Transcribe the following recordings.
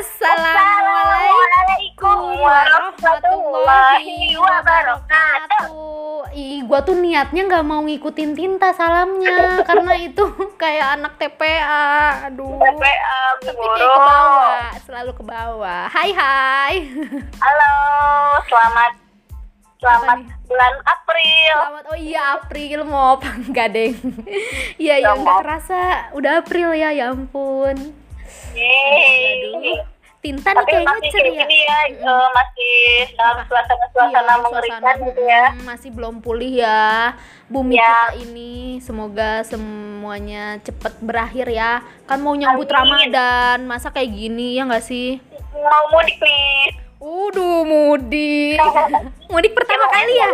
Assalamualaikum warahmatullahi wabarakatuh. Ih, gua tuh niatnya nggak mau ngikutin tinta salamnya karena itu kayak anak TPA. Aduh. TPA, Tapi kayak ke bawah, selalu ke bawah. Hai hai. Halo, selamat selamat bulan April. Selamat. Oh iya April mau apa enggak, Deng? Iya ya nggak Mop. kerasa udah April ya, ya ampun. Yeay. Aduh. Tinta nih Tapi kayaknya masih ceria. ya, eh, masih dalam suasana-suasana Iya, mengerikan suasana, gitu ya. mm, masih belum pulih ya bumi Ya. kita ini semoga semuanya cepet berakhir ya kan mau nyambut Amin. Ramadan masa kayak gini ya nggak sih Mau mudik nih. Uduh mudik mudik pertama Semoga kali ya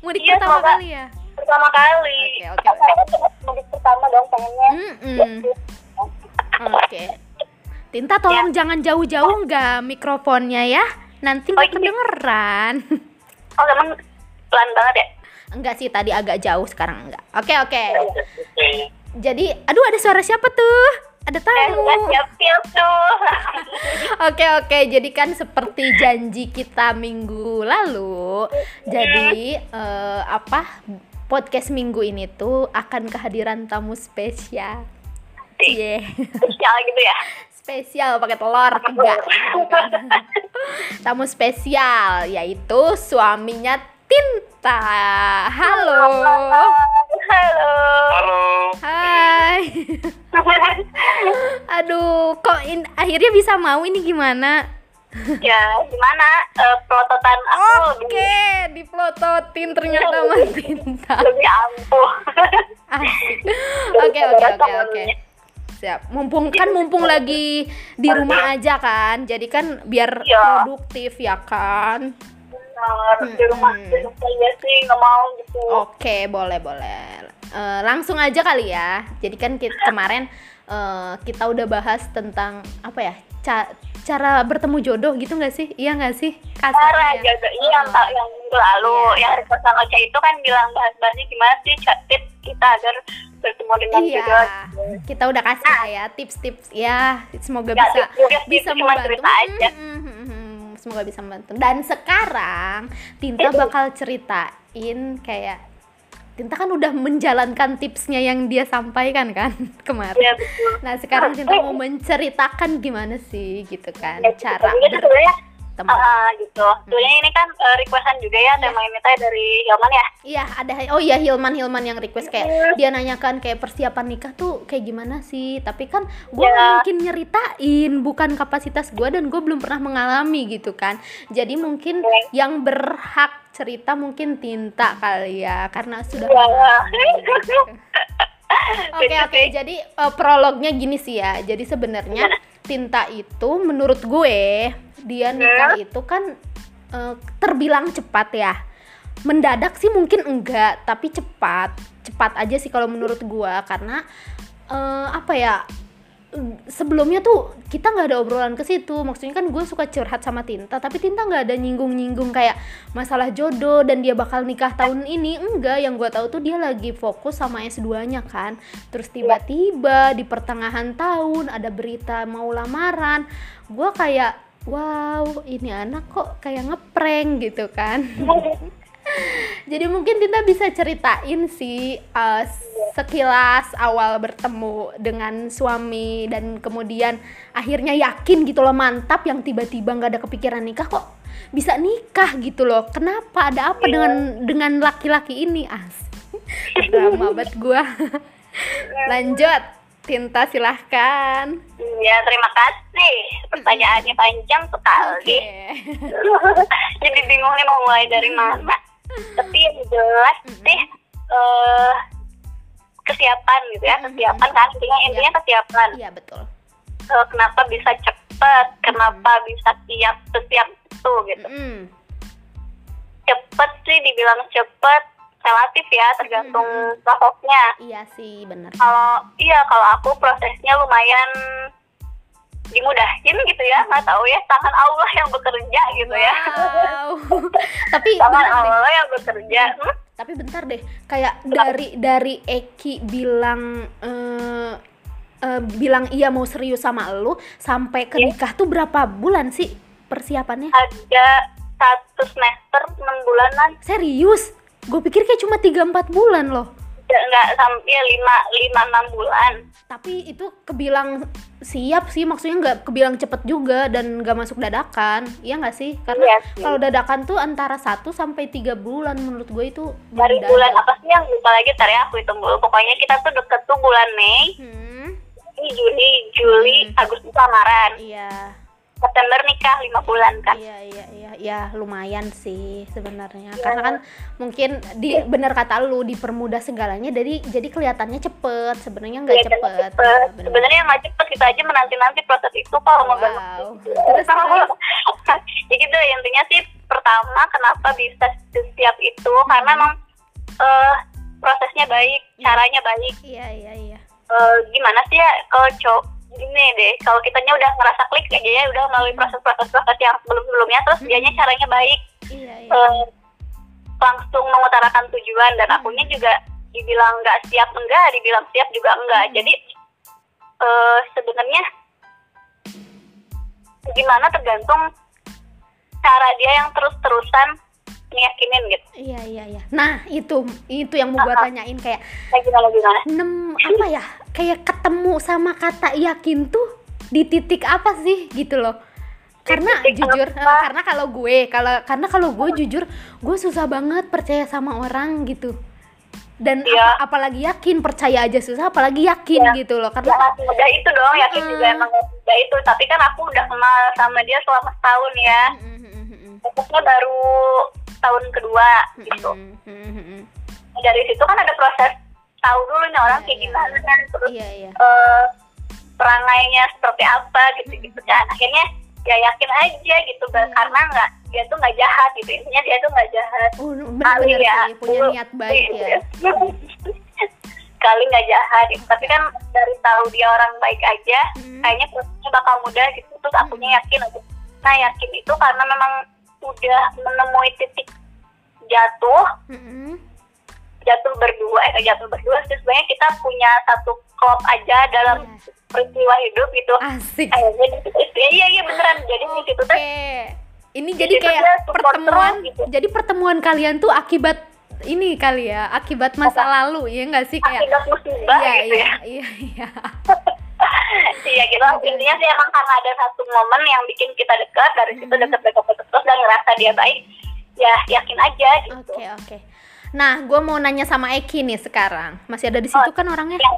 mudik Iya, pertama semoga. kali ya Pertama kali. Oke, oke, Kan saya cepet mudik pertama dong pengennya. Mm-mm. oke Tinta tolong Ya. jangan jauh-jauh nggak mikrofonnya ya nanti nggak Oh, iya. kedengeran Oh, emang pelan banget ya? enggak sih tadi agak jauh sekarang enggak oke oke Oke. Jadi, aduh ada suara siapa tuh? Ada Eh, tamu. siap-siap tuh. Oke oke, jadi kan seperti janji kita minggu lalu, jadi eh, apa podcast minggu ini tuh akan kehadiran tamu spesial. Cie, Spesial gitu ya. spesial pakai telur tiga. kan. Tamu spesial yaitu suaminya Tinta. Halo. Halo. Halo. Hai. Aduh, kok in- akhirnya bisa mau ini gimana? ya, gimana eh, pelototan aku Oke, diplototin ternyata sama Tinta. lebih ampuh. Oke, oke, oke, oke. Siap. Mumpung kan mumpung lagi di rumah aja kan. Jadi kan biar Iya. produktif ya kan. Benar, di rumah Hmm. di rumah aja sih nggak mau gitu. Oke, boleh, boleh. Eh, langsung aja kali ya. Jadi kan kita, kemarin eh, kita udah bahas tentang apa ya? ca- cara bertemu jodoh gitu nggak sih? Iya nggak sih? Cara Kasarnya. ini yang tak yang minggu lalu Iya. yang request sama Ocha itu kan bilang bahas-bahasnya gimana sih tips kita agar bertemu dengan Iya, jodoh. kita udah kasih lah ya tips-tips ya. Semoga Ya, bisa tips bisa cuma membantu. aja. Hmm, hmm, hmm, hmm. Semoga bisa membantu. Dan sekarang Tinta bakal ceritain kayak Tinta kan udah menjalankan tipsnya yang dia sampaikan kan kemarin. Iya, betul. Nah sekarang Tinta mau menceritakan gimana sih gitu kan Ya, cara juga sebenarnya bertemu. ah, gitu. Sebenarnya ini kan eh, requestan juga ya tema ini teh dari Hilman ya. Iya ada oh iya Hilman Hilman yang request kayak dia nanyakan kayak persiapan nikah tuh kayak gimana sih tapi kan gue Ya. mungkin nyeritain bukan kapasitas gue dan gue belum pernah mengalami gitu kan jadi mungkin Oke. yang berhak cerita mungkin Tinta kali ya karena sudah. Oke oke jadi eh, prolognya gini sih ya jadi sebenarnya Tinta itu menurut gue dia nikah itu kan eh, terbilang cepat ya. Mendadak sih mungkin enggak tapi cepat. Cepat aja sih kalau menurut gua karena eh, apa ya sebelumnya tuh kita nggak ada obrolan ke situ. Maksudnya kan gue suka curhat sama Tinta tapi Tinta nggak ada nyinggung-nyinggung kayak masalah jodoh dan dia bakal nikah tahun ini. Enggak yang gue tahu tuh dia lagi fokus sama S2 nya kan. Terus tiba-tiba di pertengahan tahun ada berita mau lamaran. Gue kayak wow ini anak kok kayak ngeprank gitu kan jadi mungkin Tinta bisa ceritain sih uh, sekilas awal bertemu dengan suami dan kemudian akhirnya yakin gitu loh mantap yang tiba-tiba nggak ada kepikiran nikah kok bisa nikah gitu loh. Kenapa? Ada apa dengan dengan laki-laki ini? As. Drama banget gua. Lanjut. Tinta silahkan. Ya, terima kasih. Pertanyaannya panjang sekali. Oke. Jadi bingung nih mau mulai dari mana. Tapi yang jelas sih eh kesiapan gitu ya, kesiapan kan intinya intinya kesiapan. Iya betul. Eh, kenapa bisa cepet? Kenapa bisa siap sesiap itu gitu? Cepet sih dibilang cepet relatif ya tergantung prosesnya. Iya sih bener. Kalau iya kalau aku prosesnya lumayan dimudahin gitu ya nggak tahu ya tangan Allah yang bekerja gitu ya Wow. Tapi tangan deh. Allah yang bekerja Hmm? Tapi bentar deh. Kayak dari dari Eki bilang eh, eh, bilang iya mau serius sama lu sampai ke Iya. nikah tuh berapa bulan sih persiapannya? ada satu semester enam bulanan Serius? Gue pikir kayak cuma 3-4 bulan loh. Nggak sampai lima lima enam bulan Tapi itu kebilang siap sih, maksudnya nggak kebilang cepet juga dan nggak masuk dadakan. Iya nggak sih? Karena Iya sih. kalau dadakan tuh antara 1 sampai 3 bulan menurut gue itu dari bulan apa sih yang lupa lagi ntar ya aku hitung dulu pokoknya kita tuh deket tuh bulan Mei Hmm, Juni Juli Hmm. Agustus lamaran iya. September nikah lima bulan kan Iya iya iya ya lumayan sih sebenarnya Iya. karena kan mungkin di benar kata lu dipermudah segalanya jadi jadi kelihatannya cepet sebenarnya nggak Iya, cepet, cepet. Iya, bener. Sebenarnya nggak cepet kita aja menanti nanti proses itu kalau mau wow terus ya gitu intinya sih pertama kenapa bisa setiap itu Hmm. karena emang eh, prosesnya baik, Iya. caranya baik. iya iya iya Eh, gimana sih ya kalau cowok gini deh kalau kitanya udah ngerasa klik aja ya udah melalui proses-proses proses yang sebelum sebelumnya terus Hmm. dianya caranya baik iya iya eh, langsung mengutarakan tujuan dan Hmm. akunya juga dibilang nggak siap enggak dibilang siap juga enggak Hmm. jadi eh, sebenarnya gimana tergantung cara dia yang terus-terusan meyakinin gitu iya iya iya nah itu itu yang mau Uh-uh. tanyain kayak nah, gimana gimana nem apa ya kayak ketemu sama kata yakin tuh di titik apa sih gitu loh karena titik jujur apa? eh, karena kalau gue kalau karena kalau gue jujur gue susah banget percaya sama orang gitu dan Iya. apa- apalagi yakin percaya aja susah apalagi yakin Iya. gitu loh ya karena nggak semudah itu dong yakin juga Mm. emang semudah itu tapi kan aku udah kenal sama dia selama setahun ya fokusnya baru tahun kedua gitu mm, mm, mm, mm. dari situ kan ada proses tahu dulu nih orang Iya, kayak iya. gimana kan terus iya iya. eh, perangainya seperti apa gitu gitu kan. Akhirnya ya yakin aja gitu Iya. karena nggak dia tuh nggak jahat gitu. Intinya dia tuh nggak jahat. Oh Kali ya, sih punya dulu- niat baik ya. Kali nggak jahat gitu. tapi kan dari tahu dia orang baik aja Mm. kayaknya prosesnya bakal mudah gitu. Terus akunya yakin aja. Nah yakin itu karena memang udah menemui titik jatuh. Mm, mm. Jatuh berdua eh nggak jatuh berdua sih sebenarnya kita punya satu klub aja dalam Iya. peristiwa hidup gitu asik akhirnya di situ- iya iya beneran jadi di situ tuh. Ini jadi kayak pertemuan. terus gitu. Jadi pertemuan kalian tuh akibat ini kali ya, akibat masa Apa? lalu ya enggak sih kayak akibat musibah Iya, gitu iya, ya iya, iya. iya gitu intinya sih emang karena ada satu momen yang bikin kita dekat dari situ Mhm. dekat-dekat terus dan ngerasa dia baik ya yakin aja gitu Oke, oke. Nah, gue mau nanya sama Eki nih sekarang. Masih ada di situ Oh, kan orangnya? Ya,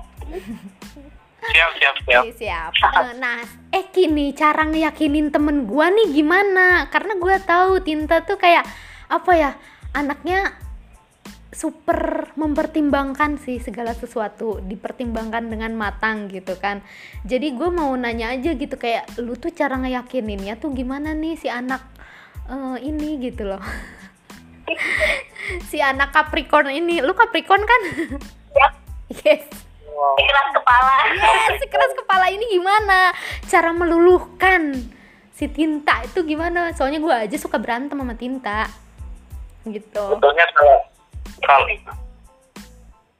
siap siap siap Oke, siap. Eh, Nah, Eki nih cara ngeyakinin temen gua nih gimana? Karena gua tahu Tinta tuh kayak apa ya anaknya super mempertimbangkan sih segala sesuatu dipertimbangkan dengan matang gitu kan jadi gue mau nanya aja gitu kayak lu tuh cara ngeyakininnya tuh gimana nih si anak eh, ini gitu loh si anak Capricorn ini lu Capricorn kan ya yes keras kepala Yes, si keras kepala ini gimana? Cara meluluhkan si tinta itu gimana? Soalnya gue aja suka berantem sama tinta. Gitu. sebetulnya kalau kalau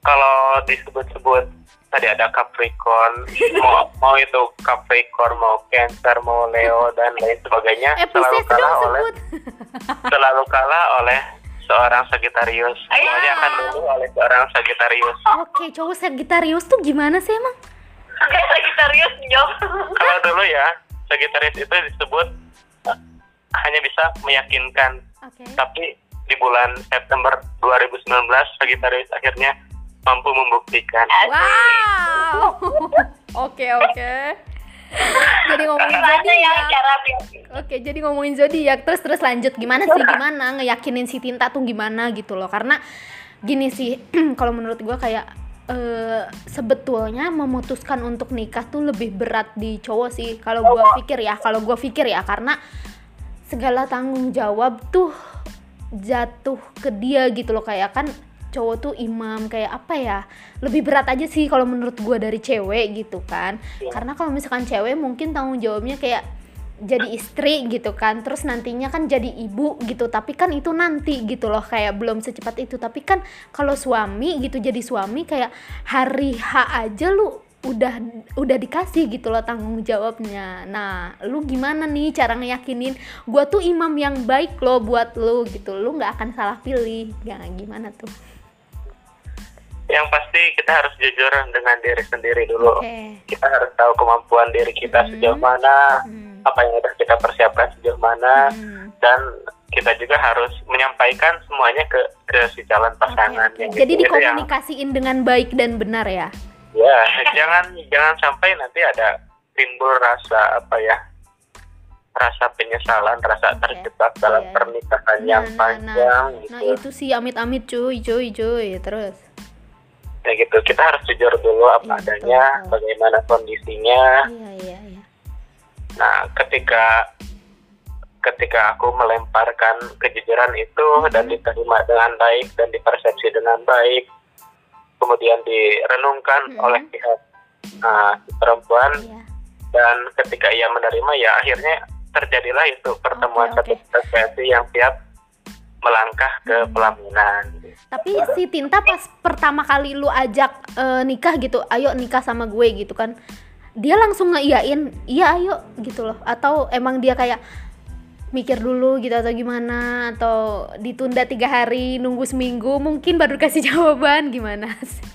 kalau disebut-sebut tadi ada Capricorn mau mau itu Capricorn mau Cancer mau Leo dan lain sebagainya Eh, selalu kalah dong oleh sebut. selalu kalah oleh seorang Sagittarius semuanya akan luluh oleh seorang Sagittarius Oke, cowok Sagittarius tuh gimana sih emang? kayak lagi serius jawab kalau dulu ya Sagittarius itu disebut eh, hanya bisa meyakinkan Oke. tapi di bulan September 2019 Sagittarius akhirnya mampu membuktikan Wow. Oke, oke. Jadi ngomongin gimana ya zodiak. Oke, jadi ngomongin zodiak terus terus lanjut gimana sih gimana ngeyakinin si Tinta tuh gimana gitu loh. Karena gini sih kalau menurut gua kayak eh, sebetulnya memutuskan untuk nikah tuh lebih berat di cowok sih kalau gua pikir ya, kalau gua pikir ya karena segala tanggung jawab tuh jatuh ke dia gitu loh kayak kan cowok tuh imam kayak apa ya lebih berat aja sih kalau menurut gua dari cewek gitu kan. Karena kalau misalkan cewek mungkin tanggung jawabnya kayak jadi istri gitu kan terus nantinya kan jadi ibu gitu tapi kan itu nanti gitu loh kayak belum secepat itu. Tapi kan kalau suami gitu jadi suami kayak hari H aja lu udah udah dikasih gitu loh tanggung jawabnya. Nah lu gimana nih cara ngeyakinin gua tuh imam yang baik loh buat lu gitu. Lu nggak akan salah pilih. Gak gimana tuh yang pasti kita harus jujur dengan diri sendiri dulu Oke. kita harus tahu kemampuan diri kita Hmm. sejauh mana Hmm. apa yang udah kita persiapkan sejauh mana Hmm. dan kita juga harus menyampaikan semuanya ke ke si calon pasangan oke. yang jadi itu- itu yang- dikomunikasiin dengan baik dan benar ya ya jangan jangan sampai nanti ada timbul rasa apa ya rasa penyesalan rasa Oke. terjebak dalam Iya. pernikahan Nah, yang nah, panjang nah gitu itu sih amit-amit cuy cuy cuy terus ya gitu kita harus jujur dulu apa Iya, adanya betul. bagaimana kondisinya iya iya iya nah ketika ketika aku melemparkan kejujuran itu Mhm. dan diterima dengan baik dan dipersepsi dengan baik kemudian direnungkan Mhm. oleh pihak uh, si perempuan iya dan ketika ia menerima ya akhirnya terjadilah itu pertemuan Oke, satu oke. frekuensi yang siap melangkah ke Hmm. pelaminan tapi si Tinta pas pertama kali lu ajak eh, nikah gitu ayo nikah sama gue gitu kan dia langsung ngeiyain iya ayo gitu loh. Atau emang dia kayak mikir dulu gitu atau gimana atau ditunda tiga hari nunggu seminggu mungkin baru kasih jawaban gimana sih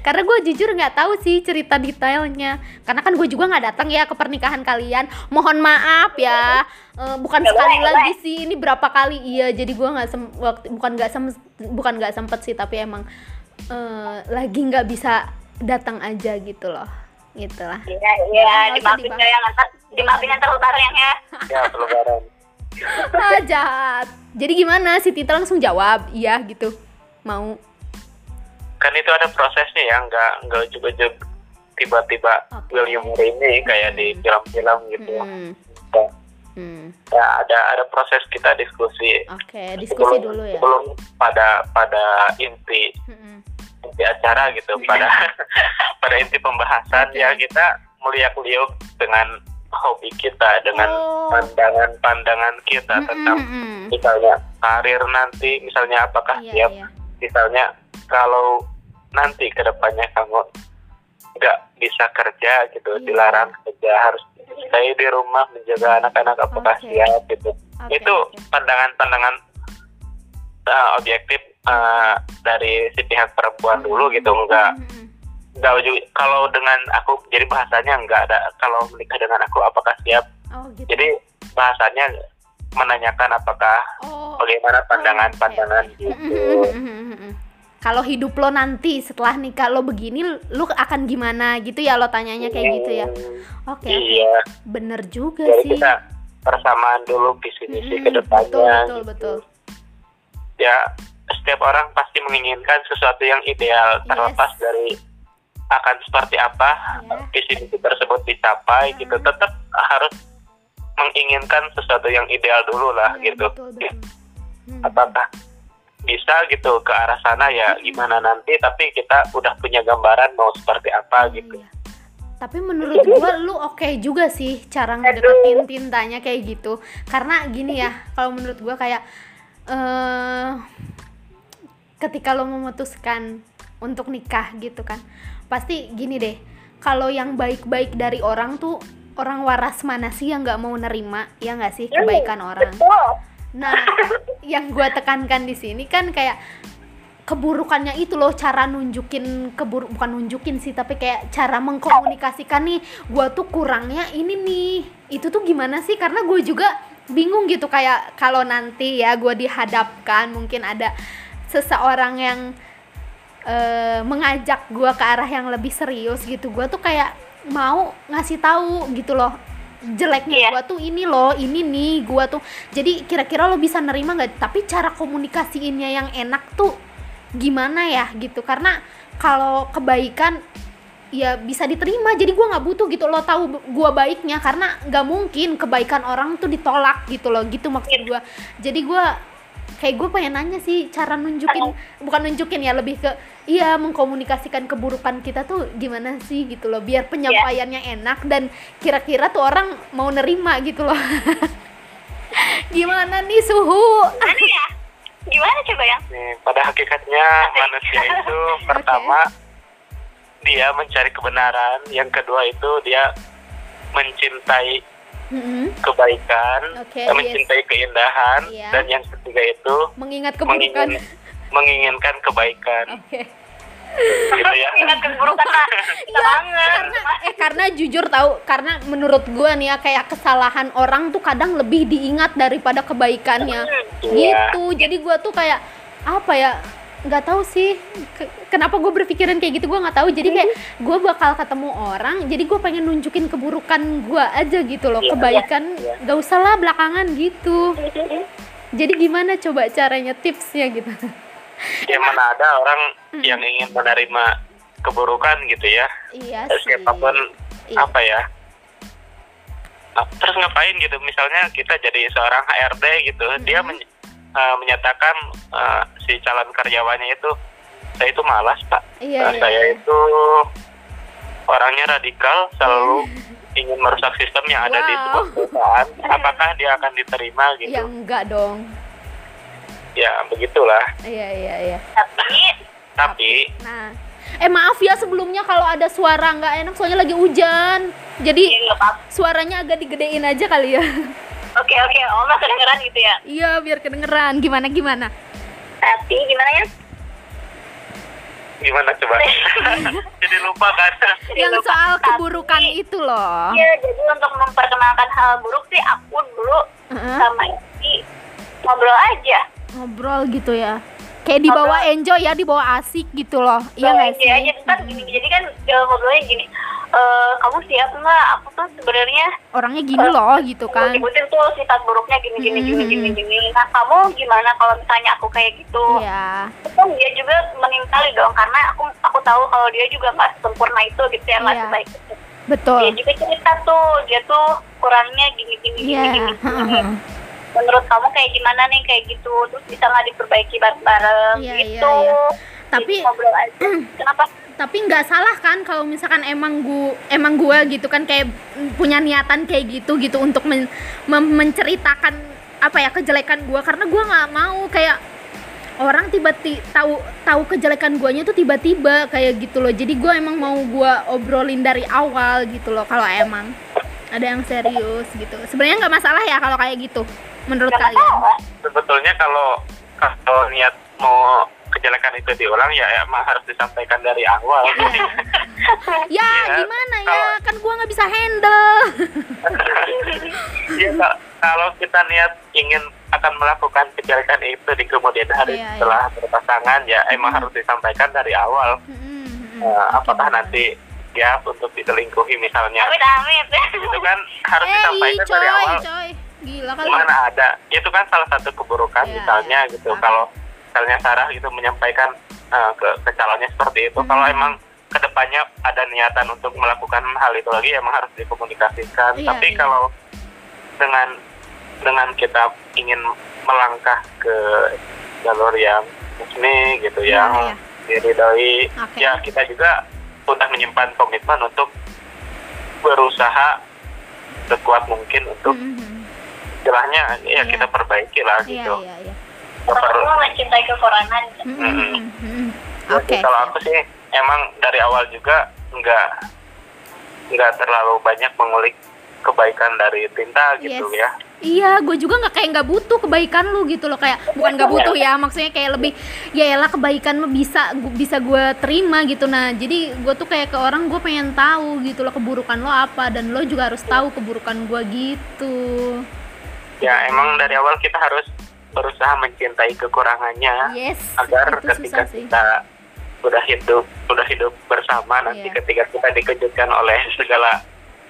karena gue jujur nggak tahu sih cerita detailnya. Karena kan gue juga nggak datang ya ke pernikahan kalian. Mohon maaf ya. Eh, bukan Nggak sekali boleh, lagi sih. Ini berapa kali? Iya jadi gue nggak sem waktu bukan nggak sem bukan nggak sempet sih tapi emang eh, lagi nggak bisa datang aja gitu loh. Gitulah Iya, iya, usah dimaafin ya yang ntar, dimaafin yang terlebaran yang ya. ya pelebaran ah, jahat. Jadi gimana? Si Tita langsung jawab iya gitu. Mau kan itu ada prosesnya ya nggak nggak ujuk-ujuk tiba-tiba Oke. will you marry me kayak di Hmm. film-film gitu hmm, Ya, hmm. ya ada ada proses kita diskusi oke diskusi sebelum, dulu ya sebelum pada pada inti Mm-mm. inti acara gitu pada pada inti pembahasan Oke. ya kita meliak-liuk dengan hobi kita dengan Oh. pandangan-pandangan kita tentang Mm-mm. misalnya karir nanti misalnya apakah Iya, siap iya. Misalnya kalau nanti ke depannya kamu nggak bisa kerja gitu Iya. dilarang kerja harus stay di rumah menjaga anak-anak apakah Oke. siap gitu Oke, itu pandangan-pandangan uh, objektif uh, dari si pihak perempuan dulu gitu enggak Mm-mm. enggak uju- kalau dengan aku jadi bahasanya enggak ada kalau menikah dengan aku apakah siap oh gitu jadi bahasanya menanyakan apakah oh bagaimana oke, pandangan-pandangan oke. gitu Mm-mm. kalau hidup lo nanti setelah nikah lo begini lu akan gimana gitu ya lo tanyanya kayak gitu ya Hmm, oke oke iya bener juga jadi sih kita persamaan dulu visi misi Mm-mm. ke depannya betul betul gitu. betul ya setiap orang pasti menginginkan sesuatu yang ideal terlepas Yes. dari akan seperti apa Ya. visi misi tersebut dicapai gitu Hmm. tetap harus menginginkan sesuatu yang ideal dulu lah Iya, gitu betul betul Hmm. apakah bisa gitu ke arah sana ya gimana nanti tapi kita udah punya gambaran mau seperti apa gitu Iya. Tapi menurut gua lu oke juga sih cara ngedeketin tintanya kayak gitu. Karena gini ya, kalau menurut gua kayak eh ketika lo memutuskan untuk nikah gitu kan. Pasti gini deh. Kalau yang baik-baik dari orang tuh orang waras mana sih yang nggak mau nerima ya nggak sih kebaikan orang. Betul. Nah, yang gua tekankan di sini kan kayak keburukannya itu loh cara nunjukin kebur bukan nunjukin sih tapi kayak cara mengkomunikasikan nih gua tuh kurangnya ini nih itu tuh gimana sih karena gue juga bingung gitu kayak kalau nanti ya gua dihadapkan mungkin ada seseorang yang eh, mengajak gua ke arah yang lebih serius gitu gua tuh kayak mau ngasih tahu gitu loh. Jeleknya Iya. gua tuh ini loh ini nih gua tuh. Jadi kira-kira lo bisa nerima nggak? Tapi cara komunikasiinnya yang enak tuh gimana ya gitu? Karena kalau kebaikan ya bisa diterima. Jadi gua nggak butuh gitu lo tahu gua baiknya. Karena nggak mungkin kebaikan orang tuh ditolak gitu loh. Gitu maksud gua. Jadi gua kayak gue pengen nanya sih cara nunjukin bukan nunjukin ya lebih ke iya mengkomunikasikan keburukan kita tuh gimana sih gitu loh biar penyampaiannya enak dan kira-kira tuh orang mau nerima gitu loh. Gimana nih suhu? Mana ya? Gimana coba yang? Nih, pada hakikatnya manusia itu pertama dia mencari kebenaran. Yang kedua itu dia mencintai Mm-mm. kebaikan eh, mencintai keindahan Iya. dan yang ketiga itu mengingat keburukan. mengingin- menginginkan kebaikan. Oke. Gitu ya. Ingat keburukan mah kita banget. karena eh karena jujur tahu karena menurut gua nih ya kayak kesalahan orang tuh kadang lebih diingat daripada kebaikannya. Iya. gitu. Jadi gua tuh kayak apa ya nggak tahu sih. Ke- kenapa gue berpikiran kayak gitu? Gua nggak tahu. Jadi kayak gua bakal ketemu orang jadi gue pengen nunjukin keburukan gua aja gitu loh. Iya, kebaikan iya, iya. nggak usah lah belakangan gitu. Jadi gimana coba caranya tipsnya gitu? Ya mana ada orang yang ingin menerima keburukan gitu ya? Iya sih. siapa pun Iya. apa ya? Terus ngapain gitu? Misalnya kita jadi seorang HRD gitu. Dia men- eh, menyatakan eh, si calon karyawannya itu saya itu malas pak. Iya, Eh, iya, saya iya. itu orangnya radikal selalu ingin merusak sistem yang ada di Wow. sebuah perusahaan apakah dia akan diterima gitu? Ya enggak dong. Ya begitulah. Iya iya iya. Tapi tapi Nah, eh maaf ya sebelumnya kalau ada suara nggak enak soalnya lagi hujan. Jadi ya apa suaranya agak digedein aja kali ya. oke oke oh nggak kedengeran gitu ya Iya, biar kedengeran. Gimana gimana? tapi gimana ya gimana coba jadi lupa kan Yang lupa. soal Tapi- keburukan itu loh. Iya, jadi untuk memperkenalkan hal buruk sih aku dulu Heeh. sama Isi ngobrol aja. Ngobrol gitu ya. Kayak dibawa enjoy ya, dibawa asik gitu loh. Iya Ngobrol nggak sih? aja, Ntar gini, jadi kan ngobrolnya gini, "Eh, kamu siap nggak? Aku tuh sebenarnya Orangnya gini loh gitu kan. sebutin tuh sifat buruknya gini gini gini Hmm. gini gini. Nah kamu gimana kalau misalnya aku kayak gitu? Iya. Kan dia juga menimpali dong, karena aku aku tahu kalau dia juga nggak sempurna itu gitu ya, nggak Iya. sebaik itu. Betul. Dia juga cerita tuh, dia tuh kurangnya gini gini Iya. gini gini. gini. menurut kamu kayak gimana nih kayak gitu terus bisa nggak diperbaiki bareng-bareng Iya, iya, gitu. Tapi- Jadi ngobrol aja kenapa tapi nggak salah kan kalau misalkan emang gua emang gua gitu kan kayak punya niatan kayak gitu gitu untuk men- mem- menceritakan apa ya kejelekan gua. Karena gua nggak mau kayak orang tiba-tiba tahu tahu kejelekan guanya tuh tiba-tiba kayak gitu loh. Jadi gua emang mau gua obrolin dari awal gitu loh kalau emang ada yang serius gitu. Sebenarnya nggak masalah ya kalau kayak gitu menurut nggak kalian. sebetulnya kalau kalau niat mau kejelekan itu diulang ya emang harus disampaikan dari awal. Ya. Iya, gimana ya? kalau- kan gua nggak bisa handle. Kak. kalau kita niat ingin akan melakukan kejelekan itu di kemudian hari Iya, setelah berpasangan ya emang harus disampaikan dari awal. Mm-mm, Eh, oke, apakah benar. nanti siap untuk diselingkuhi misalnya? Amit amit. Itu kan harus eh disampaikan coy, dari awal. coy. Gila kali. Mana ada? Itu kan salah satu keburukan Iya, misalnya iya. gitu. Oke. kalau misalnya Sarah gitu menyampaikan eh, ke, ke calonnya seperti itu Hmm. kalau emang ke depannya ada niatan untuk melakukan hal itu lagi emang harus dikomunikasikan Iya, tapi iya. kalau dengan dengan kita ingin melangkah ke jalur yang resmi gitu Iya, yang iya. diridhoi Oke. ya kita juga sudah menyimpan komitmen untuk berusaha sekuat mungkin untuk Mhm. istilahnya ya Iya. kita perbaiki lah iya gitu. iya iya kamu mencintai kekurangan. Jadi oke Kalau aku sih emang dari awal juga nggak nggak terlalu banyak mengulik kebaikan dari Tinta gitu Yes. ya. Iya, gue juga nggak kayak nggak butuh kebaikan lu gitu loh kayak bukan nggak butuh ya, maksudnya kayak lebih ya elah kebaikan lu bisa gu- bisa gue terima gitu nah. Jadi gue tuh kayak ke orang gue pengen tahu gitu loh keburukan lo apa dan lo juga harus tahu keburukan gue gitu. Ya emang dari awal kita harus berusaha mencintai kekurangannya Yes, agar ketika kita sudah hidup sudah hidup bersama nanti Iya. ketika kita dikejutkan oleh segala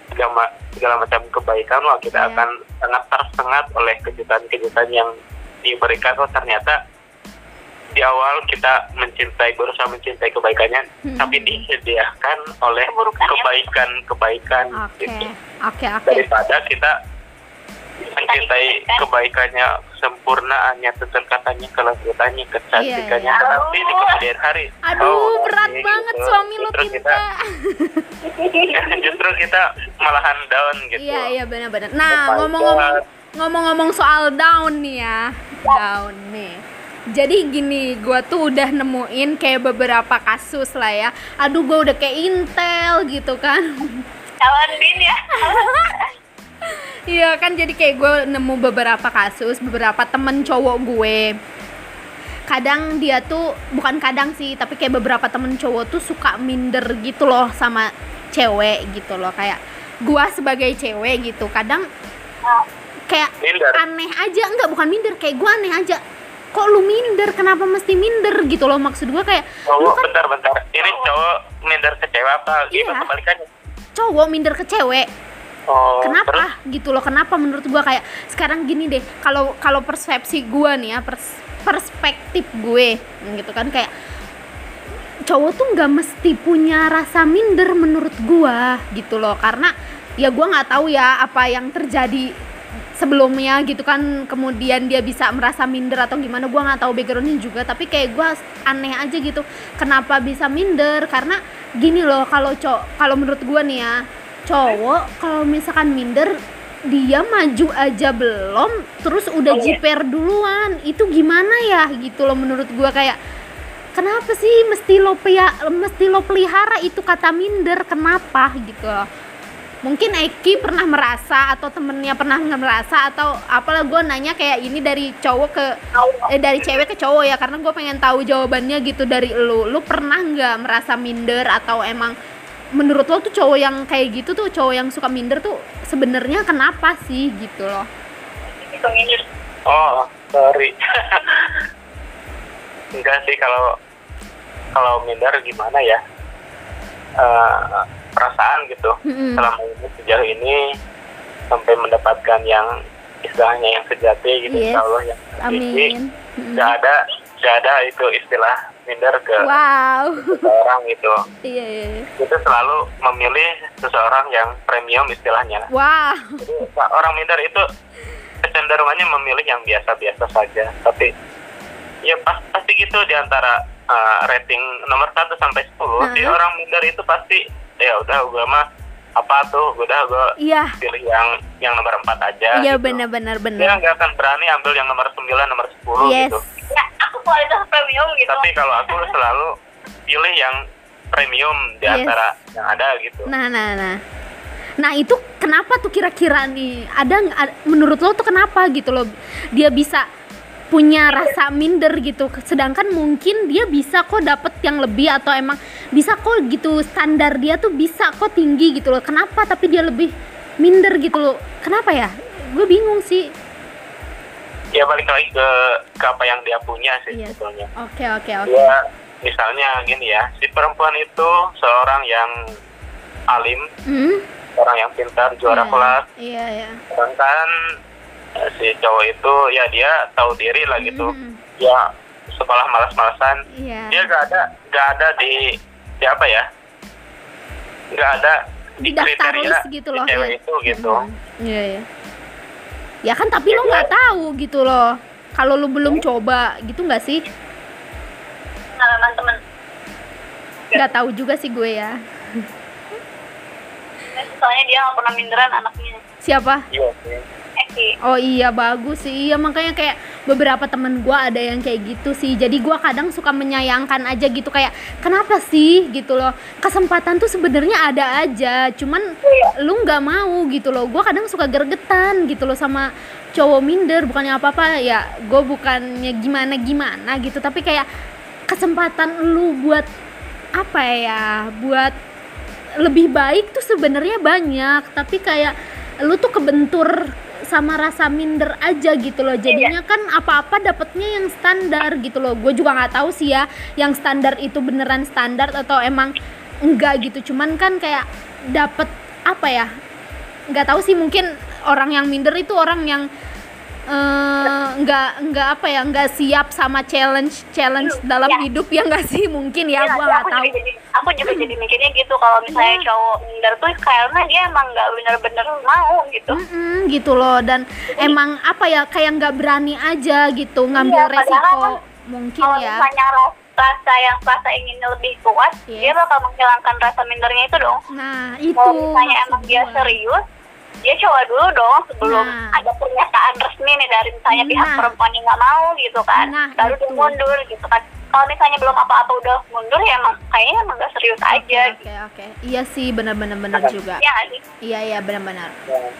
segala, segala macam kebaikan wah kita Iya. akan sangat tersengat oleh kejutan-kejutan yang diberikan oh ternyata di awal kita mencintai berusaha mencintai kebaikannya Hmm. tapi disediakan oleh kebaikan-kebaikan Oke, gitu. oke, oke. daripada kita mencintai kebaikannya sempurnaannya tutur katanya kelembutannya kecantikannya Iya, iya. tapi di kemudian hari Aduh, oh, berat nanti banget gitu. suami lo Justru kita justru kita malahan down gitu Iya, iya benar-benar. Nah, ngomong-ngomong ngomong-ngomong soal down nih ya. Down nih. jadi gini gue tuh udah nemuin kayak beberapa kasus lah ya aduh gue udah kayak intel gitu kan Jalan bin ya. Iya kan jadi kayak gue nemu beberapa kasus beberapa temen cowok gue. Kadang dia tuh bukan kadang sih tapi kayak beberapa temen cowok tuh suka minder gitu loh sama cewek gitu loh. Kayak gua sebagai cewek gitu kadang kayak Minder. aneh aja. Enggak bukan minder kayak gua aneh aja. Kok lu minder? Kenapa mesti minder gitu loh? Maksud gua kayak lu cowok kan bentar bentar. Ini cowok minder ke cewek apa? Gitu Iya. kebalikannya. Cowok minder ke cewek oh terus? kenapa gitu loh? Kenapa menurut gua kayak sekarang gini deh kalau kalau persepsi gua nih ya pers- perspektif gue gitu kan kayak cowok tuh nggak mesti punya rasa minder menurut gua gitu loh. Karena ya gua nggak tahu ya apa yang terjadi sebelumnya gitu kan kemudian dia bisa merasa minder atau gimana gua nggak tahu backgroundnya juga. Tapi kayak gua aneh aja gitu kenapa bisa minder? Karena gini loh kalau cowok kalau menurut gua nih ya cowok kalau misalkan minder dia maju aja belum terus udah Iya. jiper duluan. Itu gimana ya? Gitu loh menurut gua kayak kenapa sih mesti lo pia- mesti lo pelihara? Itu kata minder kenapa? Gitu loh. Mungkin Eki pernah merasa atau temennya pernah merasa atau apalah gue nanya kayak ini dari cowok ke eh, dari cewek ke cowok ya karena gue pengen tahu jawabannya gitu. Dari lu lu pernah nggak merasa minder atau emang menurut lo tuh cowok yang kayak gitu tuh cowok yang suka minder tuh sebenarnya kenapa sih gitu loh? Oh sorry. Enggak sih kalau kalau minder gimana ya? Eh, perasaan gitu. Mm-mm. selama ini sejauh ini sampai mendapatkan yang istilahnya yang sejati gitu Yes. insya Allah yang Mm-mm. nggak ada nggak ada itu istilah minder ke wow seseorang gitu iya iya iya. itu selalu memilih seseorang yang premium istilahnya wow Jadi orang minder itu kecenderungannya memilih yang biasa-biasa saja. Tapi ya pas, pasti gitu di antara uh, rating nomor 1 sampai 10 si Heeh. orang minder itu pasti ya udah gue mah apa tuh udah gue iya pilih yang yang nomor 4 aja iya gitu. benar-benar Dia benar nggak akan berani ambil yang nomor 9, nomor 10 yes gitu. Ya, aku kualitas premium gitu. Tapi kalau aku selalu pilih yang premium di Yes. antara yang ada gitu. Nah, nah, nah. Nah, itu kenapa tuh kira-kira nih? Ada menurut lo tuh kenapa gitu loh? Dia bisa punya rasa minder gitu. Sedangkan mungkin dia bisa kok dapet yang lebih atau emang bisa kok gitu standar dia tuh bisa kok tinggi gitu loh. Kenapa tapi dia lebih minder gitu loh? Kenapa ya? Gue bingung sih. Ya balik lagi ke, ke apa yang dia punya sih Iya. sebetulnya. Oke, oke, oke. Ya, misalnya gini ya, si perempuan itu seorang yang alim, Hmm? orang yang pintar, juara Iya, kelas. Iya, iya. Sedangkan eh, si cowok itu ya dia tahu diri lah gitu. Hmm, Ya sekolah malas-malasan, Iya. dia gak ada gak ada di di apa ya? Gak ada di di, daftar kriteria list gitu loh cewek ya. itu gitu. Mhm. Iya, iya. Ya kan tapi lo nggak tahu gitu loh. Kalau lo belum coba gitu nggak sih? Pengalaman temen. Nggak tahu juga sih gue ya. Soalnya dia nggak pernah minderan anaknya. Siapa? Iya sih. Oh iya bagus sih. Iya makanya kayak beberapa temen gue ada yang kayak gitu sih. Jadi gue kadang suka menyayangkan aja gitu kayak kenapa sih gitu loh. Kesempatan tuh sebenarnya ada aja. Cuman lu nggak mau gitu loh. Gue kadang suka gergetan gitu loh sama cowok minder. Bukannya apa-apa ya. Gue bukannya gimana gimana gitu. Tapi kayak kesempatan lu buat apa ya? Buat lebih baik tuh sebenarnya banyak tapi kayak lu tuh kebentur sama rasa minder aja gitu loh. Jadinya kan apa-apa dapetnya yang standar gitu loh. Gue juga nggak tahu sih ya yang standar itu beneran standar atau emang enggak gitu. Cuman kan kayak dapet apa ya nggak tahu sih. Mungkin orang yang minder itu orang yang eh, nggak nggak apa ya nggak siap sama challenge challenge dalam Ya. hidup ya nggak sih mungkin ya Iya, gue iya, nggak tahu jadi aku juga jadi mikirnya gitu kalau misalnya Iya. cowok minder tuh karena dia emang nggak bener-bener mau gitu. Mm-mm, gitu loh dan emang apa ya kayak nggak berani aja gitu ngambil Iya, resiko kan mungkin Kalau ya misalnya ras- rasa yang rasa inginnya lebih kuat, Iya. dia bakal menghilangkan rasa mindernya itu dong. nah itu Kalau misalnya emang dia serius, dia coba dulu dong sebelum Nah. ada pernyataan resmi nih dari misalnya pihak Nah. perempuan yang nggak mau gitu kan Nah, baru dia mundur gitu kan kalau misalnya belum apa-apa udah mundur ya emang kayaknya emang gak serius aja oke gitu oke iya sih benar-benar benar juga ya iya iya benar-benar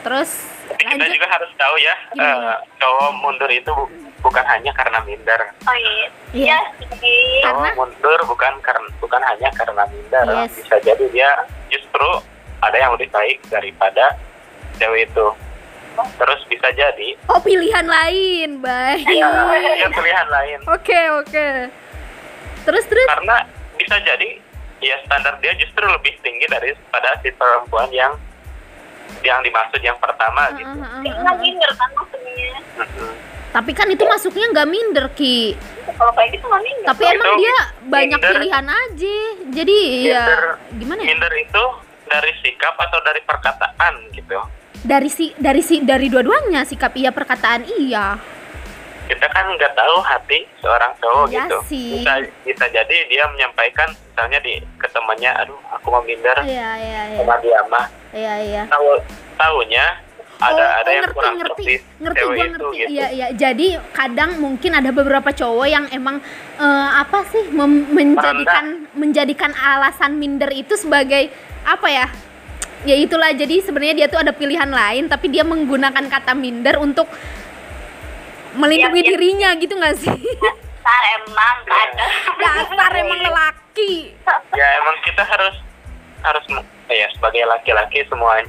terus Tapi kita lanjut juga harus tahu ya, Gimana? eh, cowok mundur itu bu- bukan hanya karena minder. oh iya Iya. iya sih Karena- Cowok mundur bukan karena bukan hanya karena minder. Yes. Bisa jadi dia justru ada yang lebih baik daripada cewek itu. Terus bisa jadi oh pilihan lain baik ya, dia pilihan lain. oke oke terus terus Karena bisa jadi ya standar dia justru lebih tinggi daripada si perempuan yang yang dimaksud yang pertama gitu. Heeh, heeh, Ini heeh. nggak minder kan maksudnya tapi kan itu masuknya nggak minder ki kalau kayak gitu nggak minder tapi Itu emang dia banyak minder. pilihan aja jadi ya Minder- gimana ya Minder itu dari sikap atau dari perkataan gitu. Dari si dari si dari dua-duanya sikap iya perkataan iya. Kita kan nggak tahu hati seorang cowok Iya gitu. sih. bisa bisa jadi dia menyampaikan misalnya di ke temannya aduh aku mau minder. Iya iya iya. Sama dia mah. Iya iya. Tahu tahunya ada oh, ada oh, yang ngerti kurang ngerti. ngerti cewek gua itu ngerti. gitu. Iya iya. Jadi kadang mungkin ada beberapa cowok yang emang eh, apa sih menjadikan menjadikan alasan minder itu sebagai apa ya ya itulah jadi sebenarnya dia tuh ada pilihan lain tapi dia menggunakan kata minder untuk melindungi Iya, iya. dirinya gitu nggak sih? Ntar emang kan dasar emang lelaki. Ya emang kita harus harus ya sebagai laki-laki semua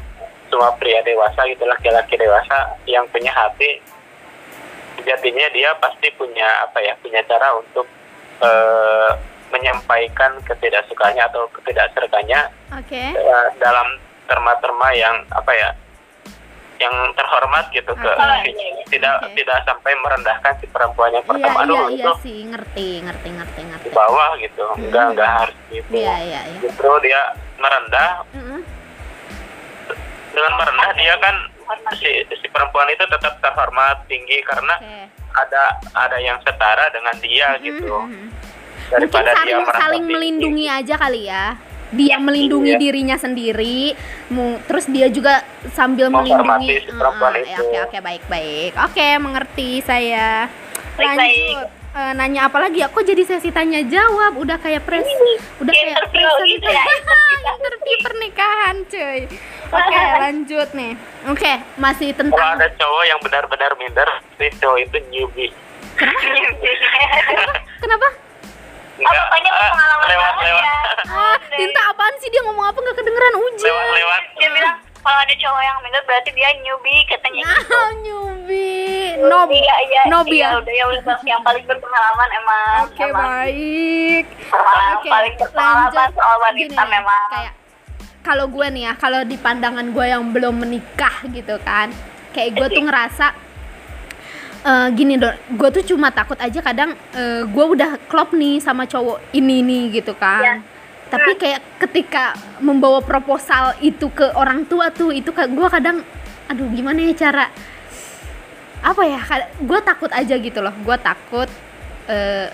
semua pria dewasa gitu laki-laki dewasa yang punya hati sejatinya dia pasti punya apa ya punya cara untuk eh, menyampaikan ketidaksukaannya atau ketidakserikanya oke. eh, dalam terma-terma yang apa ya yang terhormat gitu ke Oke. si- tidak Oke. tidak sampai merendahkan si perempuan yang iya pertama iya aduh iya itu sih ngerti ngerti ngerti ngerti di bawah gitu enggak Hmm. enggak harus gitu iya iya iya justru dia merendah Mm-mm. dengan merendah dia kan si si perempuan itu tetap terhormat tinggi karena oke ada ada yang setara dengan dia gitu Mhm. mungkin daripada dia saling merasa saling tinggi. melindungi aja kali ya dia melindungi iya. dirinya sendiri mu- terus dia juga sambil melindungi si perempuan itu. ya, oke oke baik baik oke mengerti saya. Lanjut Eh, nanya apa lagi ya? Kok jadi sesi tanya jawab? Udah kayak pres udah kayak Interview present gitu ya, interview. Pernikahan cuy. Oke lanjut nih. Oke masih kalau tentang ada cowok yang benar-benar minder si cowok itu newbie. Kenapa Enggak, pokoknya ah, pengalaman lewat banget lewat ya. ah tinta apaan sih dia ngomong apa nggak kedengeran hujan lewat lewat dia bilang kalau ada cowok yang minder berarti dia newbie katanya gitu Nah, nyubi. Nob. iya iya Nobi iya ya? udah ya udah yang paling berpengalaman emang Oke, emang baik. Emang Oke, paling berpengalaman lanjut. soal Gini wanita nih, memang Kayak kalau gue nih ya, kalau di pandangan gue yang belum menikah gitu kan. Kayak gue tuh ngerasa eh, gini dong, gue tuh cuma takut aja kadang eh, gue udah klop nih sama cowok ini nih gitu kan. Ya. Tapi kayak ketika membawa proposal itu ke orang tua tuh itu gue kadang aduh gimana ya cara apa ya gue takut aja gitu loh gue takut eh,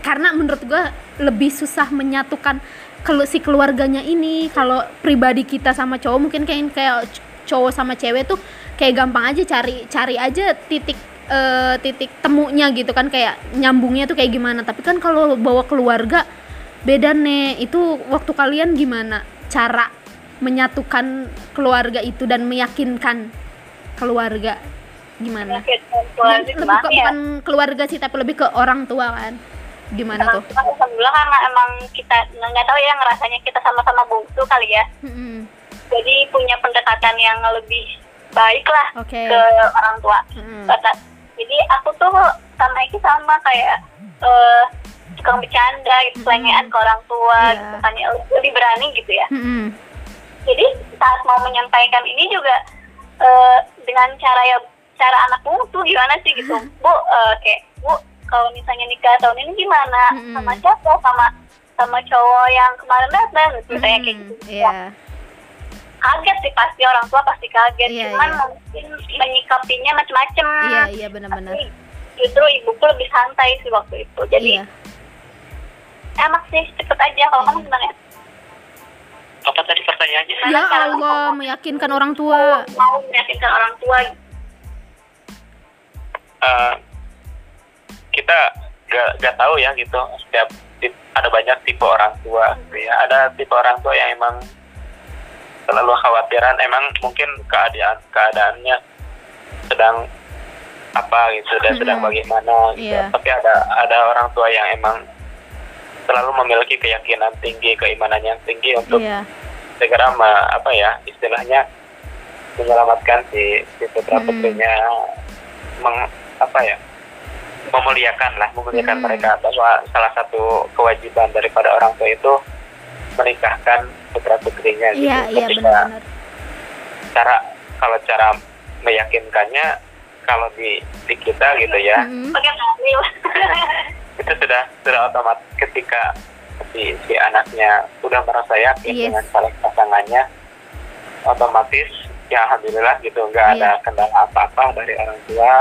karena menurut gue lebih susah menyatukan kalau si keluarganya ini kalau pribadi kita sama cowok mungkin kayak kayak cowok sama cewek tuh kayak gampang aja cari cari aja titik eh, titik temunya gitu kan kayak nyambungnya tuh kayak gimana. Tapi kan kalau bawa keluarga beda nih itu waktu kalian gimana cara menyatukan keluarga itu dan meyakinkan keluarga gimana? Keluarga lebih ke, ya? bukan keluarga sih tapi lebih ke orang tua kan. Gimana tuh? Kan alhamdulillah karena emang kita nggak tahu ya ngerasanya kita sama-sama bungsu kali ya. Mm-mm. jadi punya pendekatan yang lebih baik lah oke ke orang tua Mm-mm. Kata, jadi aku tuh sama Eki sama kayak eh tukang bercanda gitu selengean ke orang tua Iya. gitu kan ya lebih berani gitu ya Mm-mm. jadi saat mau menyampaikan ini juga eh, dengan cara ya cara anak bungsu gimana sih gitu bu eh, kayak bu kalau misalnya nikah tahun ini gimana Mm-mm. sama siapa sama sama cowok yang kemarin datang gitu kayak kayak gitu Iya. Kaget sih pasti orang tua pasti kaget. Iya, cuman iya. mungkin menyikapinya macam-macam iya iya benar-benar. Tapi justru ibuku lebih santai sih waktu itu. Jadi iya. enak sih cepet aja kalau Iya. kamu gimana ya? Apa tadi pertanyaannya? Ya Allah meyakinkan orang tua. mau meyakinkan orang tua? Eh, kita gak, gak tahu ya gitu. Setiap ada banyak tipe orang tua gitu ya. Ada tipe orang tua yang emang selalu khawatiran emang mungkin keadaan keadaannya sedang apa gitu dan sedang Mhm. bagaimana gitu Iya. tapi ada ada orang tua yang emang selalu memiliki keyakinan tinggi keimanan yang tinggi untuk iya segera me- apa ya istilahnya menyelamatkan si si putra Hmm. putrinya meng, apa ya memuliakan lah memuliakan Hmm. mereka bahwa salah satu kewajiban daripada orang tua itu menikahkan putra putrinya gitu. iya iya ketika benar-benar. cara kalau cara meyakinkannya kalau di di kita gitu ya. Pakai mobil. Itu sudah sudah otomatis ketika si, si anaknya sudah merasa yakin Yes. dengan saling pasangannya otomatis ya alhamdulillah gitu nggak ada Iya. kendala apa-apa dari orang tua.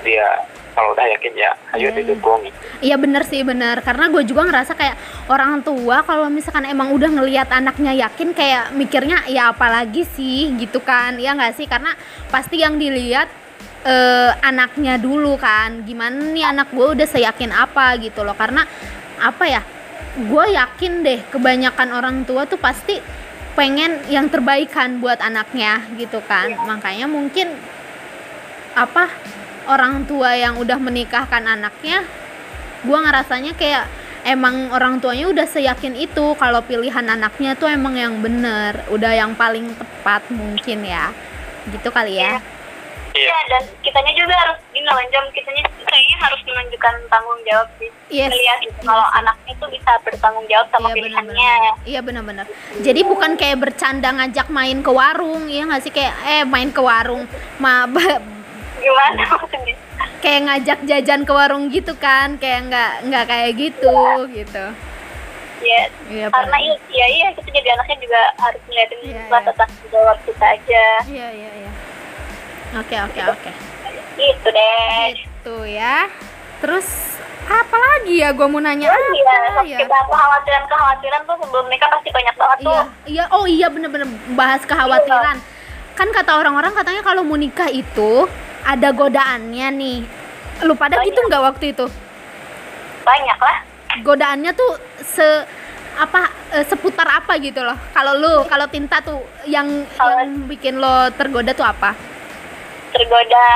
Dia kalau udah yakin ya ayo Iya, iya. didukung. Gitu. Iya bener sih bener. Karena gue juga ngerasa kayak orang tua kalau misalkan emang udah ngelihat anaknya yakin kayak mikirnya ya apalagi sih? Gitu kan. Ya nggak sih? Karena pasti yang dilihat eh, anaknya dulu kan. Gimana nih anak gue udah seyakin apa gitu loh. Karena apa ya gue yakin deh kebanyakan orang tua tuh pasti pengen yang terbaik kan buat anaknya gitu kan. Makanya mungkin apa orang tua yang udah menikahkan anaknya gua ngerasanya kayak emang orang tuanya udah seyakin itu kalau pilihan anaknya tuh emang yang bener udah yang paling tepat mungkin ya gitu kali ya Iya. ya dan kitanya juga harus gini loh jam kitanya kayaknya harus menunjukkan tanggung jawab sih Yes. melihat gitu kalau anaknya tuh bisa bertanggung jawab sama Iya pilihannya. Iya benar-benar. Jadi bukan kayak bercanda ngajak main ke warung, ya nggak sih kayak eh main ke warung, ma gimana maksudnya kayak ngajak jajan ke warung gitu kan, kayak nggak nggak kayak gitu gitu. ya Iya karena iya iya iya kita jadi anaknya juga harus ngeliatin Iya, iya. tanggung jawab kita aja Iya iya iya. Oke oke oke. gitu deh Gitu ya. Terus apa lagi ya gue mau nanya iya apa ya? kita kekhawatiran kekhawatiran tuh sebelum nikah pasti banyak banget tuh Iya, iya, oh iya bener-bener bahas kekhawatiran. Kan kata orang-orang katanya kalau mau nikah itu ada godaannya nih. Lu pada gitu Banyak. nggak waktu itu? banyak lah Godaannya tuh se apa eh, seputar apa gitu loh. Kalau lu, kalau Tinta tuh yang Kalau- yang bikin lo tergoda tuh apa? tergoda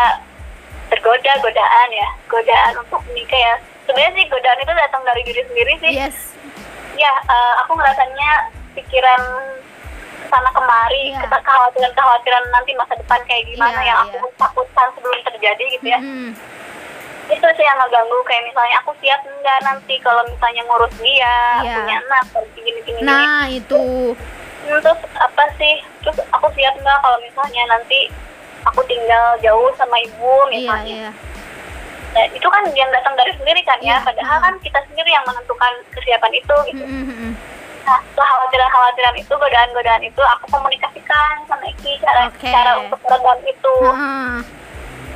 tergoda godaan ya godaan untuk menikah ya sebenarnya sih godaan itu datang dari diri sendiri sih Yes. ya eh, aku ngerasanya pikiran sana kemari Iya. kita kekhawatiran kekhawatiran nanti masa depan kayak gimana Iya, yang iya. aku takutkan sebelum terjadi gitu ya Mm. itu sih yang ngeganggu kayak misalnya aku siap enggak nanti kalau misalnya ngurus dia Iya. punya anak gini gini gini Nah, itu. Hmm, terus apa sih terus aku siap nggak kalau misalnya nanti aku tinggal jauh sama ibu Iya, misalnya iya. Nah, itu kan yang datang dari sendiri kan ya Iya, padahal hmm. kan kita sendiri yang menentukan kesiapan itu gitu Mm, mm, mm. Nah kekhawatiran-khawatiran itu godaan-godaan itu aku komunikasikan sama Iki cara Oke. cara untuk meredam itu Heeh.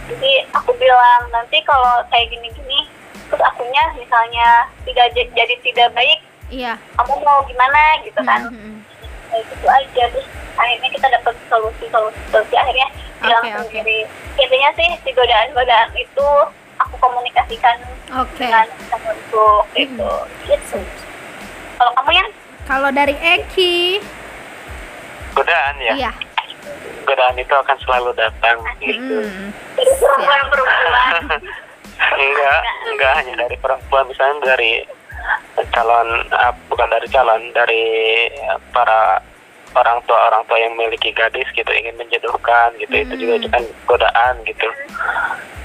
jadi aku bilang nanti kalau kayak gini-gini terus akunya misalnya tidak jadi tidak baik Iya. kamu mau gimana gitu kan Mm, mm, mm. kayak gitu aja terus akhirnya kita dapat solusi solusi solusi akhirnya bilang oke. sendiri intinya sih si godaan godaan itu aku komunikasikan Oke. dengan sama untuk itu gitu kalau kamu yang Kalau dari Eki, godaan ya iya. godaan itu akan selalu datang gitu Mm. dari perempuan perempuan enggak enggak hanya dari perempuan misalnya dari calon ah, bukan dari calon dari para orang tua orang tua yang memiliki gadis gitu ingin menjodohkan gitu itu juga Hmm. kan godaan gitu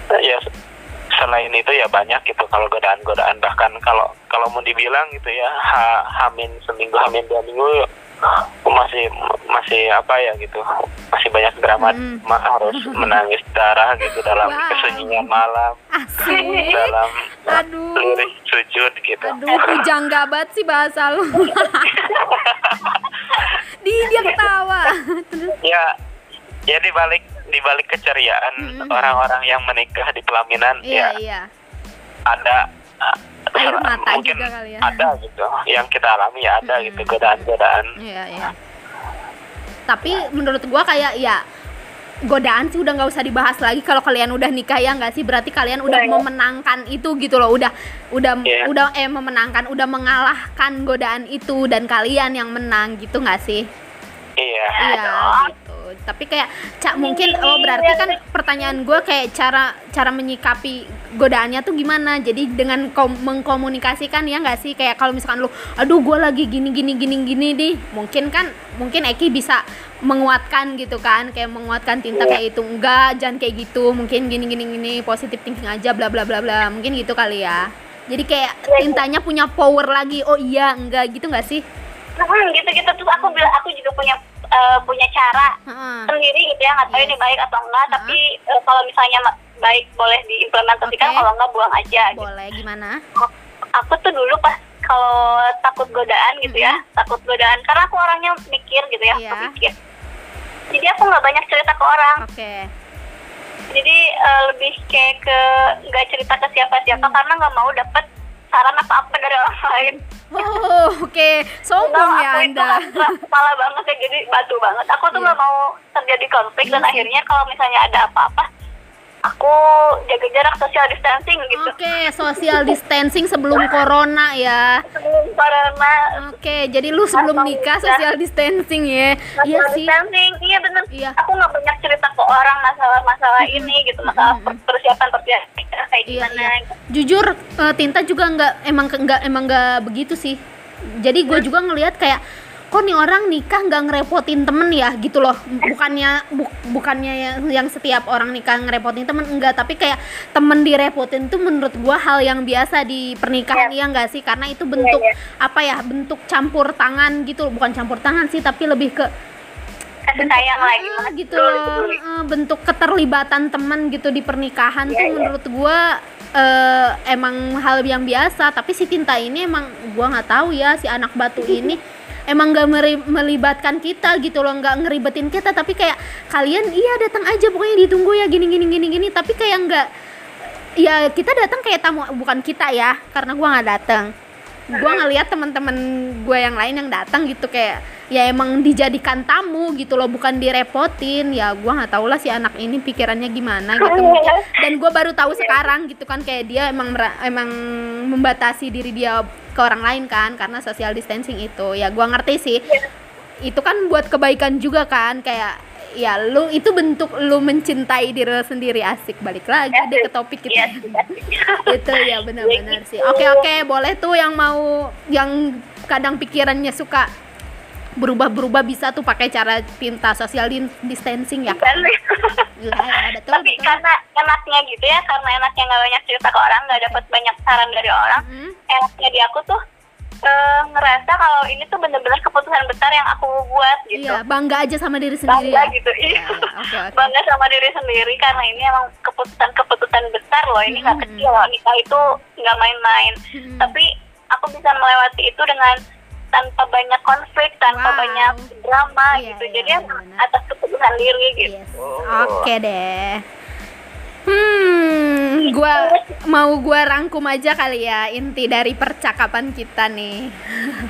Nah, ya selain itu ya banyak gitu kalau godaan-godaan bahkan kalau kalau mau dibilang gitu ya ha, hamin seminggu hamin dua minggu masih masih apa ya gitu masih banyak drama Hmm. harus menangis darah gitu dalam Wow. kesunyian malam Asik. dalam Aduh. lirik sujud gitu Aduh, pujangga banget sih bahasa lu. Di dia ketawa. Ya ya di balik di balik keceriaan Mm-mm. orang-orang yang menikah di pelaminan iya ya iya. ada uh, air mata mungkin juga kali ya ada gitu yang kita alami ya ada Hmm. gitu godaan-godaan Iya, iya. Tapi menurut gua kayak ya godaan sih udah nggak usah dibahas lagi kalau kalian udah nikah ya nggak sih berarti kalian udah Iya, iya. memenangkan itu gitu loh udah udah Iya. udah eh memenangkan udah mengalahkan godaan itu dan kalian yang menang gitu nggak sih iya iya gitu tapi kayak cak mungkin oh berarti kan pertanyaan gue kayak cara cara menyikapi godaannya tuh gimana? Jadi dengan kom- mengkomunikasikan ya nggak sih? Kayak kalau misalkan lu aduh gue lagi gini gini gini gini deh mungkin kan mungkin Eki bisa menguatkan gitu kan? Kayak menguatkan tinta Iya. kayak itu enggak jangan kayak gitu mungkin gini gini gini positif thinking aja bla bla bla bla mungkin gitu kali ya. Jadi kayak tintanya punya power lagi oh iya enggak gitu nggak sih? Hmm, gitu-gitu. Terus aku bilang aku juga punya eh, punya cara Heeh. sendiri gitu ya nggak tahu Iya. ini baik atau enggak tapi eh, kalau misalnya baik boleh diimplementasikan Oke. kalau enggak buang aja gitu. boleh gimana aku tuh dulu pas kalau takut godaan gitu ya takut godaan karena aku orangnya mikir gitu ya Iya. aku mikir jadi aku nggak banyak cerita ke orang oke jadi eh, lebih kayak ke nggak cerita ke siapa-siapa Hmm. karena nggak mau dapet saran apa-apa dari orang lain Oh, oke. Sombong Nah, ya aku itu Anda. keras kepala banget ya jadi batu banget aku tuh Iya. nggak mau terjadi konflik dan Iya sih. akhirnya kalau misalnya ada apa-apa aku jaga jarak social distancing gitu Oke, social distancing sebelum corona ya. sebelum corona Oke, jadi lu sebelum nikah social distancing ya. Iya social sih. distancing iya bener Iya. aku nggak banyak cerita ke orang masalah-masalah ini gitu masalah Mm-mm. persiapan persiapan kayak Iya, gimana iya. gitu. Jujur eh, Tinta juga nggak emang nggak emang nggak begitu sih. Jadi gue juga ngelihat kayak kok nih orang nikah nggak ngerepotin temen ya? Gitu loh. Bukannya bu- bukannya yang, yang setiap orang nikah ngerepotin temen enggak. Tapi kayak temen direpotin tuh menurut gua hal yang biasa di pernikahan ya enggak sih? Karena itu bentuk iya. apa ya bentuk campur tangan gitu. Bukan campur tangan sih tapi lebih ke sayang lah Ah, gimana gitu loh. bentuk keterlibatan teman gitu di pernikahan Iya, tuh iya. menurut gua eh, emang hal yang biasa. Tapi si Tinta ini emang gua nggak tahu ya si anak batu ini emang gak melibatkan kita gitu loh nggak ngeribetin kita tapi kayak kalian iya datang aja pokoknya ditunggu ya gini gini gini gini tapi kayak nggak ya kita datang kayak tamu bukan kita ya karena gua nggak datang. Gua ngeliat teman-teman gue yang lain yang datang gitu kayak ya emang dijadikan tamu gitu loh bukan direpotin. Ya gua nggak tahu lah si anak ini pikirannya gimana gitu. Mungkin. dan gua baru tahu sekarang gitu kan kayak dia emang emang membatasi diri dia ke orang lain kan karena social distancing itu. Ya gua ngerti sih. Itu kan buat kebaikan juga kan kayak ya lu itu bentuk lu mencintai diri lu sendiri. Asik balik lagi deh ke topik kita. Iya, iya. itu ya benar-benar sih. Oke oke boleh tuh yang mau yang kadang pikirannya suka berubah-berubah bisa tuh pakai cara tinta social din- distancing ya? Kan ya, betul tapi betul. karena enaknya gitu ya karena enaknya nggak banyak cerita ke orang nggak dapat banyak saran dari orang Hmm, enaknya di aku tuh eh, ngerasa kalau ini tuh bener-bener keputusan besar yang aku buat gitu. Iya bangga aja sama diri sendiri bangga ya? gitu iya. Ya, oke oke. Bangga sama diri sendiri karena ini emang keputusan-keputusan besar loh ini nggak Hmm. kecil loh. Nikah itu nggak main-main. Hmm. tapi aku bisa melewati itu dengan tanpa banyak konflik tanpa Wow. banyak drama Iya, gitu iya, jadi emang benar. atas keputusan diri gitu Yes. Oke deh. Hmm, gua mau gua rangkum aja kali ya inti dari percakapan kita nih.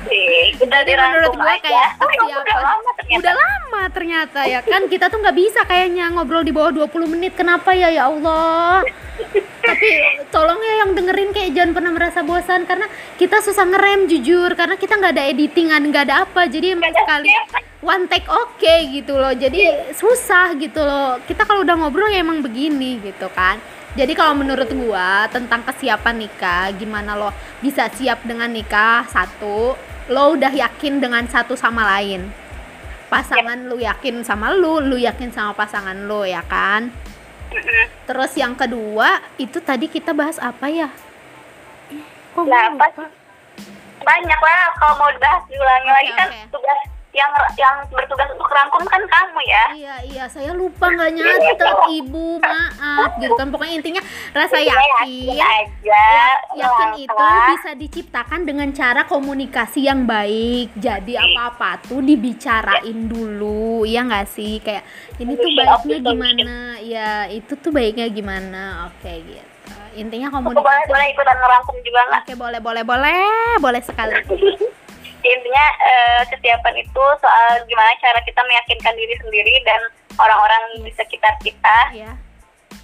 Sih, kita Jadi menurut dirangkum gua aja. kayak Oh, ya siapa- udah lama ternyata Udah lama ternyata ya kan kita tuh nggak bisa kayaknya ngobrol di bawah 20 menit. Kenapa ya ya Allah? Tapi tolong ya yang dengerin kayak jangan pernah merasa bosan. Karena kita susah ngerem jujur. Karena kita nggak ada editingan nggak ada apa. Jadi emang sekali one take oke gitu loh. Jadi susah gitu loh. Kita kalau udah ngobrol ya emang begini gitu kan. Jadi kalau menurut gua tentang kesiapan nikah gimana lo bisa siap dengan nikah? Satu lo udah yakin dengan satu sama lain. Pasangan lu yakin sama lu lu yakin sama pasangan lu ya kan Terus yang kedua itu tadi kita bahas apa ya? Kok Nah, apa banyak lah kalau mau dibahas diulangi Oke, lagi kan oke. tugas yang yang bertugas untuk rangkum kan kamu ya? Iya iya. Saya lupa nggak nyatet ibu. Maaf gitu kan. Pokoknya intinya rasa Iya, yakin. aja. Yakin itu bisa diciptakan dengan cara komunikasi yang baik. Jadi apa apa tuh dibicarain dulu. Ya nggak sih? Kayak ini tuh baiknya gimana? Ya itu tuh baiknya gimana? Oke gitu. Intinya Aku boleh komunikasi boleh ikutan ngerangkum juga nggak? oke boleh boleh boleh. Boleh sekali intinya eh, kesiapan itu soal gimana cara kita meyakinkan diri sendiri dan orang-orang di sekitar kita. Ya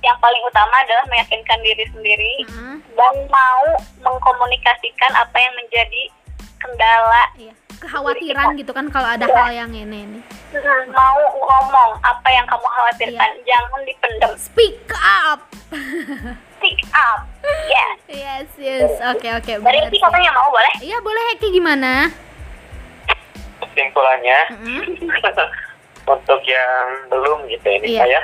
yang paling utama adalah meyakinkan diri sendiri Heeh, dan mau mengkomunikasikan apa yang menjadi kendala iya. kekhawatiran gitu kan kalau ada hal yang ini ini Hmm, mau ngomong apa yang kamu khawatirkan. Jangan dipendam speak up. Speak up. Yes. Yes yes. Oke oke dari benar. itu sih. katanya mau boleh? Iya boleh. Heki gimana kesimpulannya Heeh, untuk yang belum gitu ini Iya. saya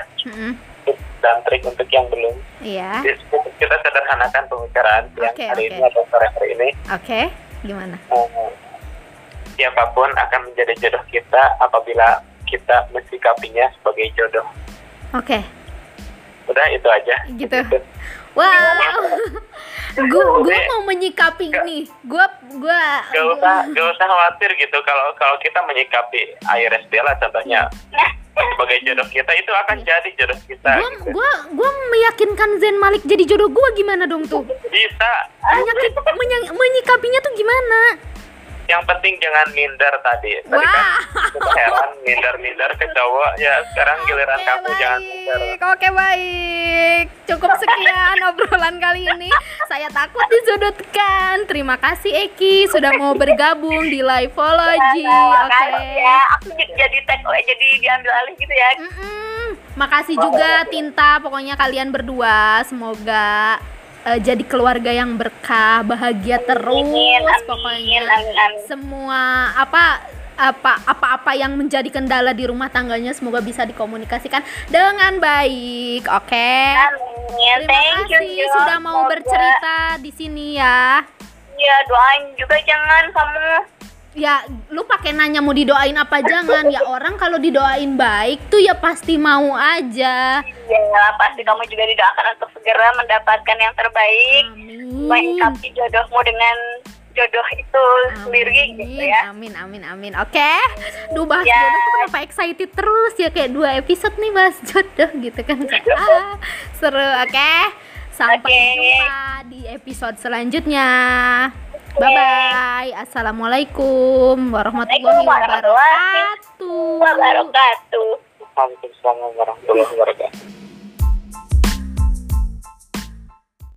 tips dan trik untuk yang belum. Iya. Jadi, kita sederhanakan pembicaraan yang hari oke. ini atau sore hari ini. Oke gimana? Eh, siapa pun akan menjadi jodoh kita apabila kita mensikapinya sebagai jodoh. Oke. Udah itu aja. Gitu. Wow. Gua gua mau menyikapi ini gua gua gak usah gak usah khawatir gitu. Kalau kalau kita menyikapi Iris Bella contohnya sebagai jodoh kita itu akan jadi jodoh kita gua gitu. gua gua meyakinkan Zen Malik jadi jodoh gua gimana dong tuh? Bisa. Menyakit, menya- menyikapinya tuh gimana yang penting jangan minder tadi tadi Wah. kan kita heran minder minder ke cowok ya sekarang giliran Oke, kamu jangan minder. Oke baik, cukup sekian obrolan kali ini. Saya takut disudutkan. Terima kasih Eki sudah mau bergabung di Liveology. Terima Oke. kasih ya aku jadi tag jadi diambil alih gitu ya Mm-mm. Makasih juga Tinta. Pokoknya kalian berdua semoga eh, jadi keluarga yang berkah, bahagia terus. amin amin Pokoknya amin amin semua apa apa apa-apa yang menjadi kendala di rumah tangganya semoga bisa dikomunikasikan dengan baik. Oke. amin Terima thank you kasih Jo. sudah mau Semoga- bercerita di sini ya. Iya doain juga jangan kamu Ya, lu pakai nanya mau didoain apa jangan ya orang kalau didoain baik tuh ya pasti mau aja. Ya pasti kamu juga didoakan untuk segera mendapatkan yang terbaik Amin. Melengkapi jodohmu dengan jodoh itu sendiri gitu ya Amin, amin, amin. Oke. Duh bahas Ya. jodoh tuh kenapa excited terus ya kayak dua episode nih bahas jodoh gitu kan. Kayak, ah, seru. Oke. Sampai Oke. jumpa di episode selanjutnya. Bye bye. Assalamualaikum warahmatullahi Waalaikumsalam warahmatullahi wabarakatuh. Wabarakatuh Waalaikumsalam warahmatullahi wabarakatuh